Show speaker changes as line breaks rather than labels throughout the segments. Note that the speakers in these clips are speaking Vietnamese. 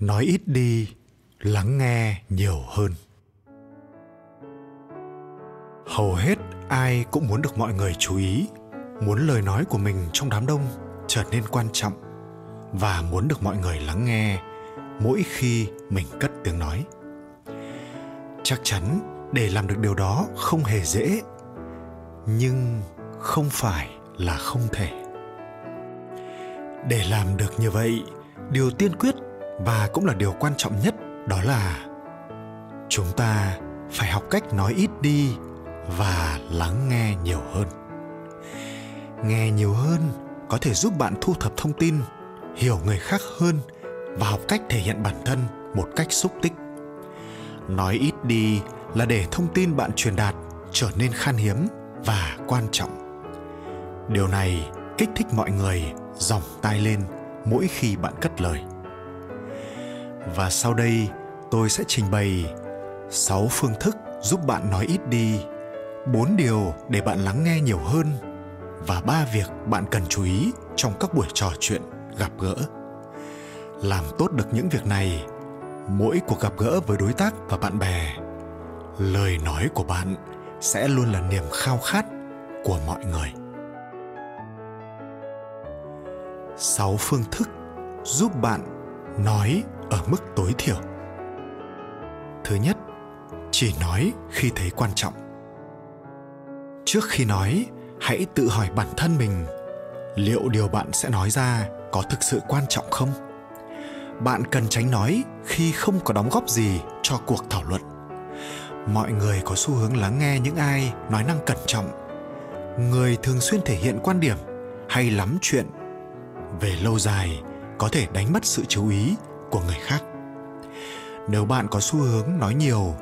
nói ít đi, lắng nghe nhiều hơn. Hầu hết ai cũng muốn được mọi người chú ý, muốn lời nói của mình trong đám đông trở nên quan trọng và muốn được mọi người lắng nghe mỗi khi mình cất tiếng nói. Chắc chắn để làm được điều đó không hề dễ, nhưng không phải là không thể. Để làm được như vậy, điều tiên quyết và cũng là điều quan trọng nhất, đó là chúng ta phải học cách nói ít đi và lắng nghe nhiều hơn. Nghe nhiều hơn có thể giúp bạn thu thập thông tin, hiểu người khác hơn và học cách thể hiện bản thân một cách xúc tích. Nói ít đi là để thông tin bạn truyền đạt trở nên khan hiếm và quan trọng. Điều này kích thích mọi người dòng tai lên mỗi khi bạn cất lời và sau đây tôi sẽ trình bày 6 phương thức giúp bạn nói ít đi, 4 điều để bạn lắng nghe nhiều hơn và ba việc bạn cần chú ý trong các buổi trò chuyện, gặp gỡ. Làm tốt được những việc này, mỗi cuộc gặp gỡ với đối tác và bạn bè, lời nói của bạn sẽ luôn là niềm khao khát của mọi người. 6 phương thức giúp bạn nói ở mức tối thiểu. Thứ nhất, chỉ nói khi thấy quan trọng. Trước khi nói, hãy tự hỏi bản thân mình, liệu điều bạn sẽ nói ra có thực sự quan trọng không? Bạn cần tránh nói khi không có đóng góp gì cho cuộc thảo luận. Mọi người có xu hướng lắng nghe những ai nói năng cẩn trọng. Người thường xuyên thể hiện quan điểm hay lắm chuyện về lâu dài có thể đánh mất sự chú ý của người khác. Nếu bạn có xu hướng nói nhiều,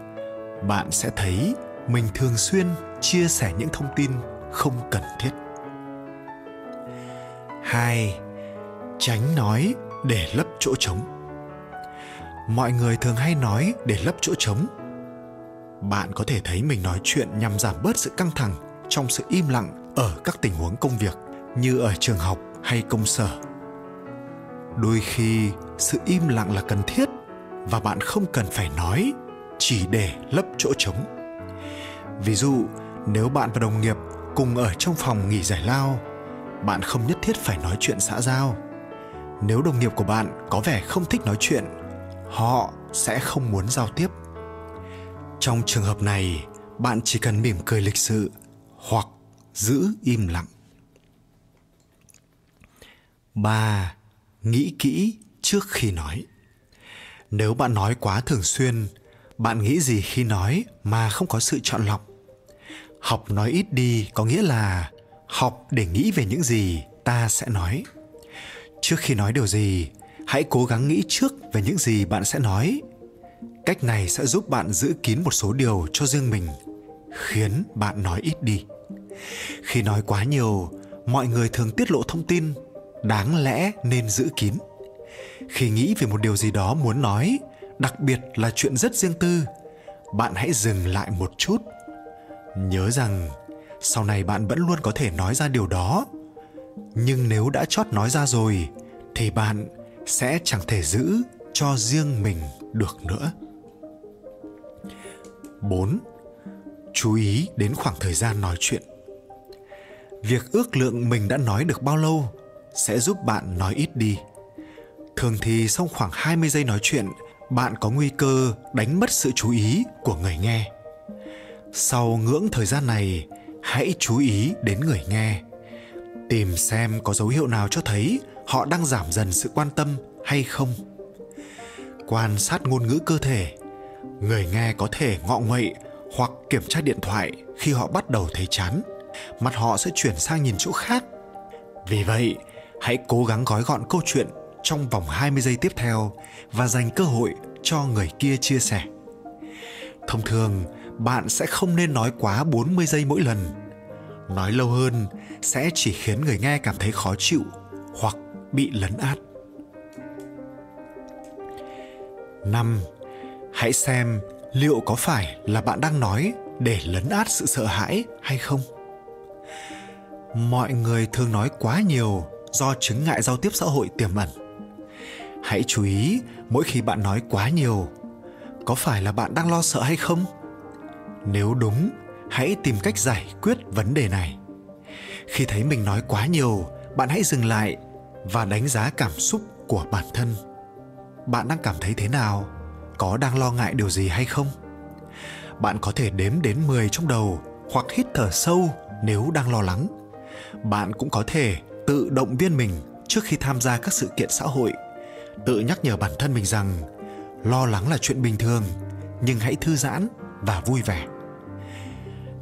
bạn sẽ thấy mình thường xuyên chia sẻ những thông tin không cần thiết. Hai, tránh nói để lấp chỗ trống. Mọi người thường hay nói để lấp chỗ trống. Bạn có thể thấy mình nói chuyện nhằm giảm bớt sự căng thẳng trong sự im lặng ở các tình huống công việc, như ở trường học hay công sở đôi khi, sự im lặng là cần thiết và bạn không cần phải nói, chỉ để lấp chỗ trống. Ví dụ, nếu bạn và đồng nghiệp cùng ở trong phòng nghỉ giải lao, bạn không nhất thiết phải nói chuyện xã giao. Nếu đồng nghiệp của bạn có vẻ không thích nói chuyện, họ sẽ không muốn giao tiếp. Trong trường hợp này, bạn chỉ cần mỉm cười lịch sự hoặc giữ im lặng. 3 nghĩ kỹ trước khi nói. Nếu bạn nói quá thường xuyên, bạn nghĩ gì khi nói mà không có sự chọn lọc? Học nói ít đi có nghĩa là học để nghĩ về những gì ta sẽ nói. Trước khi nói điều gì, hãy cố gắng nghĩ trước về những gì bạn sẽ nói. Cách này sẽ giúp bạn giữ kín một số điều cho riêng mình, khiến bạn nói ít đi. Khi nói quá nhiều, mọi người thường tiết lộ thông tin đáng lẽ nên giữ kín khi nghĩ về một điều gì đó muốn nói, đặc biệt là chuyện rất riêng tư, bạn hãy dừng lại một chút nhớ rằng, sau này bạn vẫn luôn có thể nói ra điều đó nhưng nếu đã chót nói ra rồi, thì bạn sẽ chẳng thể giữ cho riêng mình được nữa 4. Chú ý đến khoảng thời gian nói chuyện. Việc ước lượng mình đã nói được bao lâu sẽ giúp bạn nói ít đi. Thường thì sau khoảng 20 giây nói chuyện, bạn có nguy cơ đánh mất sự chú ý của người nghe. Sau ngưỡng thời gian này, hãy chú ý đến người nghe. Tìm xem có dấu hiệu nào cho thấy họ đang giảm dần sự quan tâm hay không. Quan sát ngôn ngữ cơ thể. Người nghe có thể ngọ nguậy hoặc kiểm tra điện thoại khi họ bắt đầu thấy chán. Mặt họ sẽ chuyển sang nhìn chỗ khác. Vì vậy, hãy cố gắng gói gọn câu chuyện trong vòng 20 giây tiếp theo và dành cơ hội cho người kia chia sẻ. Thông thường, bạn sẽ không nên nói quá 40 giây mỗi lần. Nói lâu hơn sẽ chỉ khiến người nghe cảm thấy khó chịu hoặc bị lấn át. 5. Hãy xem liệu có phải là bạn đang nói để lấn át sự sợ hãi hay không. Mọi người thường nói quá nhiều do chứng ngại giao tiếp xã hội tiềm ẩn. Hãy chú ý, mỗi khi bạn nói quá nhiều, có phải là bạn đang lo sợ hay không? Nếu đúng, hãy tìm cách giải quyết vấn đề này. Khi thấy mình nói quá nhiều, bạn hãy dừng lại và đánh giá cảm xúc của bản thân. Bạn đang cảm thấy thế nào? Có đang lo ngại điều gì hay không? Bạn có thể đếm đến 10 trong đầu hoặc hít thở sâu nếu đang lo lắng. Bạn cũng có thể tự động viên mình trước khi tham gia các sự kiện xã hội tự nhắc nhở bản thân mình rằng lo lắng là chuyện bình thường nhưng hãy thư giãn và vui vẻ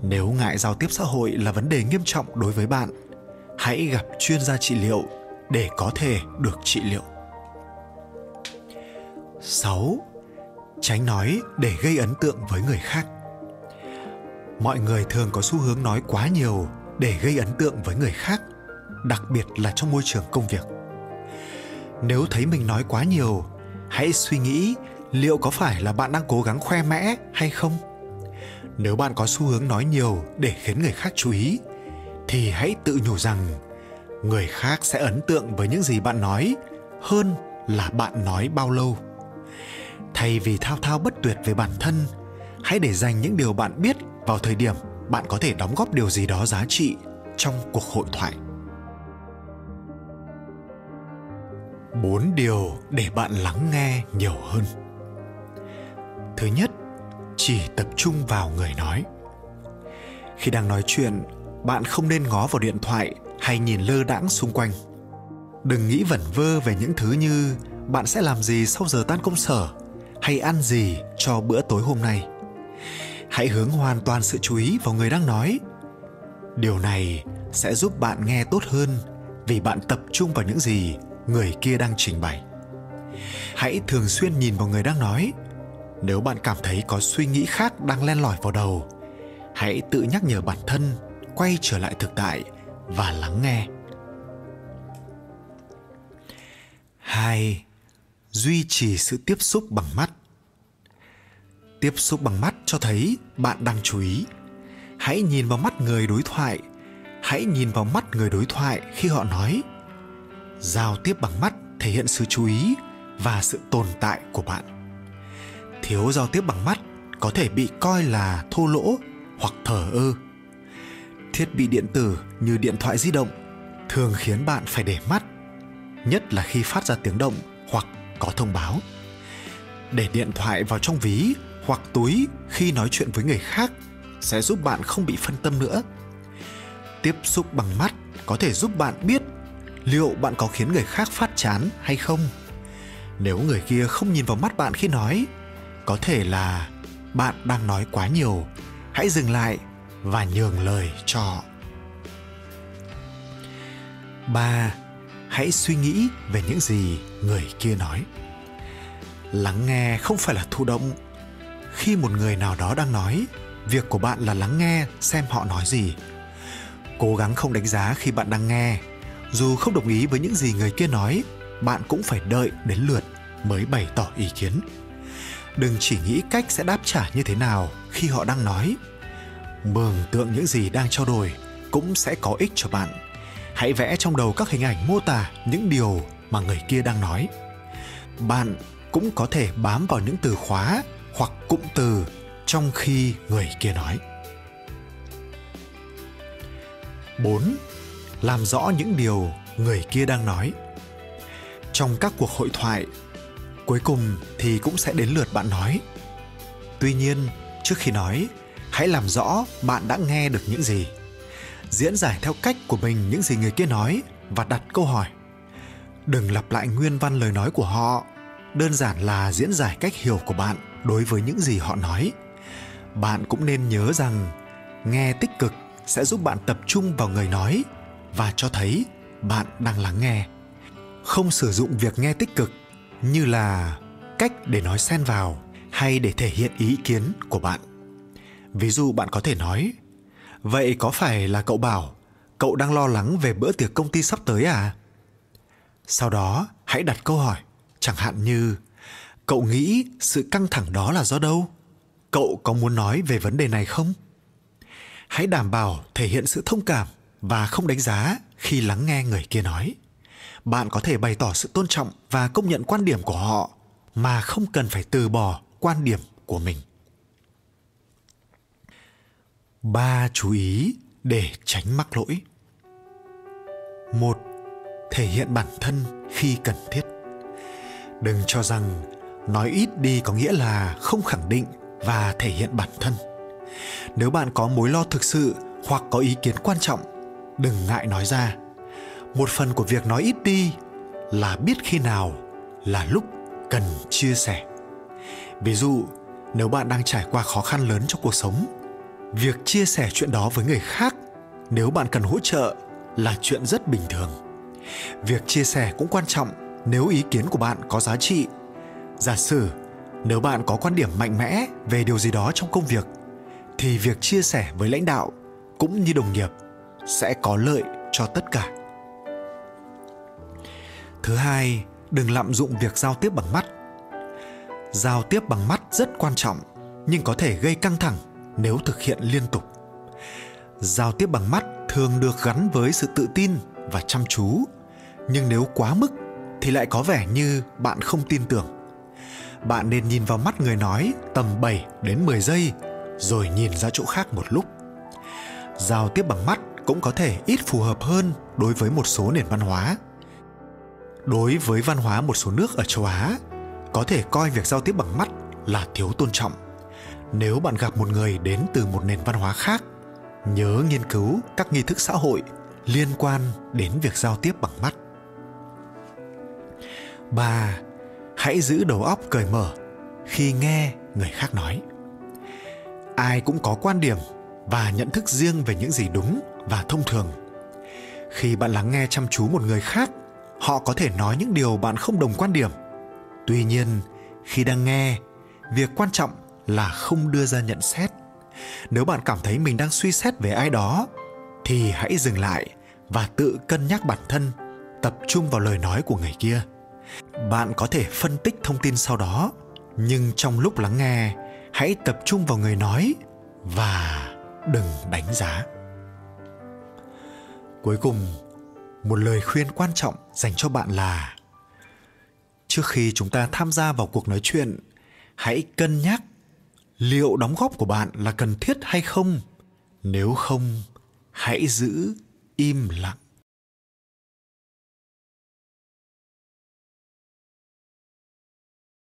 nếu ngại giao tiếp xã hội là vấn đề nghiêm trọng đối với bạn hãy gặp chuyên gia trị liệu để có thể được trị liệu 6. Tránh nói để gây ấn tượng với người khác. Mọi người thường có xu hướng nói quá nhiều để gây ấn tượng với người khác, đặc biệt là trong môi trường công việc. Nếu thấy mình nói quá nhiều, hãy suy nghĩ liệu có phải là bạn đang cố gắng khoe mẽ hay không? Nếu bạn có xu hướng nói nhiều để khiến người khác chú ý, thì hãy tự nhủ rằng người khác sẽ ấn tượng với những gì bạn nói hơn là bạn nói bao lâu thay vì thao thao bất tuyệt về bản thân hãy để dành những điều bạn biết vào thời điểm bạn có thể đóng góp điều gì đó giá trị trong cuộc hội thoại bốn điều để bạn lắng nghe nhiều hơn. Thứ nhất, chỉ tập trung vào người nói. Khi đang nói chuyện, bạn không nên ngó vào điện thoại hay nhìn lơ đãng xung quanh. Đừng nghĩ vẩn vơ về những thứ như bạn sẽ làm gì sau giờ tan công sở hay ăn gì cho bữa tối hôm nay. Hãy hướng hoàn toàn sự chú ý vào người đang nói. Điều này sẽ giúp bạn nghe tốt hơn vì bạn tập trung vào những gì người kia đang trình bày hãy thường xuyên nhìn vào người đang nói nếu bạn cảm thấy có suy nghĩ khác đang len lỏi vào đầu hãy tự nhắc nhở bản thân quay trở lại thực tại và lắng nghe. Hai, Duy trì sự tiếp xúc bằng mắt. Tiếp xúc bằng mắt cho thấy bạn đang chú ý. Hãy nhìn vào mắt người đối thoại. Hãy nhìn vào mắt người đối thoại khi họ nói. Giao tiếp bằng mắt, thể hiện sự chú ý và sự tồn tại của bạn. Thiếu giao tiếp bằng mắt có thể bị coi là thô lỗ hoặc thờ ơ. Thiết bị điện tử như điện thoại di động thường khiến bạn phải để mắt, nhất là khi phát ra tiếng động hoặc có thông báo. Để điện thoại vào trong ví hoặc túi khi nói chuyện với người khác sẽ giúp bạn không bị phân tâm nữa. Tiếp xúc bằng mắt có thể giúp bạn biết liệu bạn có khiến người khác phát chán hay không nếu người kia không nhìn vào mắt bạn khi nói có thể là bạn đang nói quá nhiều hãy dừng lại và nhường lời cho họ. 3. Hãy suy nghĩ về những gì người kia nói. Lắng nghe không phải là thụ động. Khi một người nào đó đang nói, việc của bạn là lắng nghe xem họ nói gì. Cố gắng không đánh giá khi bạn đang nghe. Dù không đồng ý với những gì người kia nói, bạn cũng phải đợi đến lượt mới bày tỏ ý kiến. Đừng chỉ nghĩ cách sẽ đáp trả như thế nào khi họ đang nói mường tượng những gì đang trao đổi cũng sẽ có ích cho bạn hãy vẽ trong đầu các hình ảnh mô tả những điều mà người kia đang nói bạn cũng có thể bám vào những từ khóa hoặc cụm từ trong khi người kia nói 4. Làm rõ những điều người kia đang nói. Trong các cuộc hội thoại, cuối cùng thì cũng sẽ đến lượt bạn nói. Tuy nhiên, trước khi nói, hãy làm rõ bạn đã nghe được những gì diễn giải theo cách của mình những gì người kia nói và đặt câu hỏi đừng lặp lại nguyên văn lời nói của họ đơn giản là diễn giải cách hiểu của bạn đối với những gì họ nói bạn cũng nên nhớ rằng nghe tích cực sẽ giúp bạn tập trung vào người nói và cho thấy bạn đang lắng nghe. Không sử dụng việc nghe tích cực như là cách để nói xen vào hay để thể hiện ý kiến của bạn. Ví dụ bạn có thể nói, vậy có phải là cậu bảo cậu đang lo lắng về bữa tiệc công ty sắp tới à? Sau đó, hãy đặt câu hỏi, chẳng hạn như, cậu nghĩ sự căng thẳng đó là do đâu? Cậu có muốn nói về vấn đề này không? Hãy đảm bảo thể hiện sự thông cảm và không đánh giá khi lắng nghe người kia nói. Bạn có thể bày tỏ sự tôn trọng và công nhận quan điểm của họ, mà không cần phải từ bỏ quan điểm của mình. Ba chú ý để tránh mắc lỗi. Một, thể hiện bản thân khi cần thiết. Đừng cho rằng nói ít đi có nghĩa là không khẳng định và thể hiện bản thân. Nếu bạn có mối lo thực sự hoặc có ý kiến quan trọng đừng ngại nói ra. Một phần của việc nói ít đi là biết khi nào là lúc cần chia sẻ. Ví dụ, nếu bạn đang trải qua khó khăn lớn trong cuộc sống, việc chia sẻ chuyện đó với người khác nếu bạn cần hỗ trợ là chuyện rất bình thường. Việc chia sẻ cũng quan trọng nếu ý kiến của bạn có giá trị. Giả sử nếu bạn có quan điểm mạnh mẽ về điều gì đó trong công việc, thì việc chia sẻ với lãnh đạo cũng như đồng nghiệp sẽ có lợi cho tất cả. Thứ hai, đừng lạm dụng việc giao tiếp bằng mắt. Giao tiếp bằng mắt rất quan trọng, nhưng có thể gây căng thẳng nếu thực hiện liên tục. Giao tiếp bằng mắt thường được gắn với sự tự tin và chăm chú, nhưng nếu quá mức thì lại có vẻ như bạn không tin tưởng. Bạn nên nhìn vào mắt người nói tầm 7 đến 10 giây, rồi nhìn ra chỗ khác một lúc. Giao tiếp bằng mắt cũng có thể ít phù hợp hơn đối với một số nền văn hóa. Đối với văn hóa một số nước ở châu Á, có thể coi việc giao tiếp bằng mắt là thiếu tôn trọng. Nếu bạn gặp một người đến từ một nền văn hóa khác, nhớ nghiên cứu các nghi thức xã hội liên quan đến việc giao tiếp bằng mắt. 3. Hãy giữ đầu óc cởi mở khi nghe người khác nói ai cũng có quan điểm và nhận thức riêng về những gì đúng và thông thường. Khi bạn lắng nghe chăm chú một người khác, họ có thể nói những điều bạn không đồng quan điểm. Tuy nhiên, khi đang nghe, việc quan trọng là không đưa ra nhận xét. Nếu bạn cảm thấy mình đang suy xét về ai đó, thì hãy dừng lại và tự cân nhắc bản thân, tập trung vào lời nói của người kia. Bạn có thể phân tích thông tin sau đó, nhưng trong lúc lắng nghe, hãy tập trung vào người nói và đừng đánh giá cuối cùng, một lời khuyên quan trọng dành cho bạn là, trước khi chúng ta tham gia vào cuộc nói chuyện, hãy cân nhắc liệu đóng góp của bạn là cần thiết hay không. Nếu không, hãy giữ im lặng.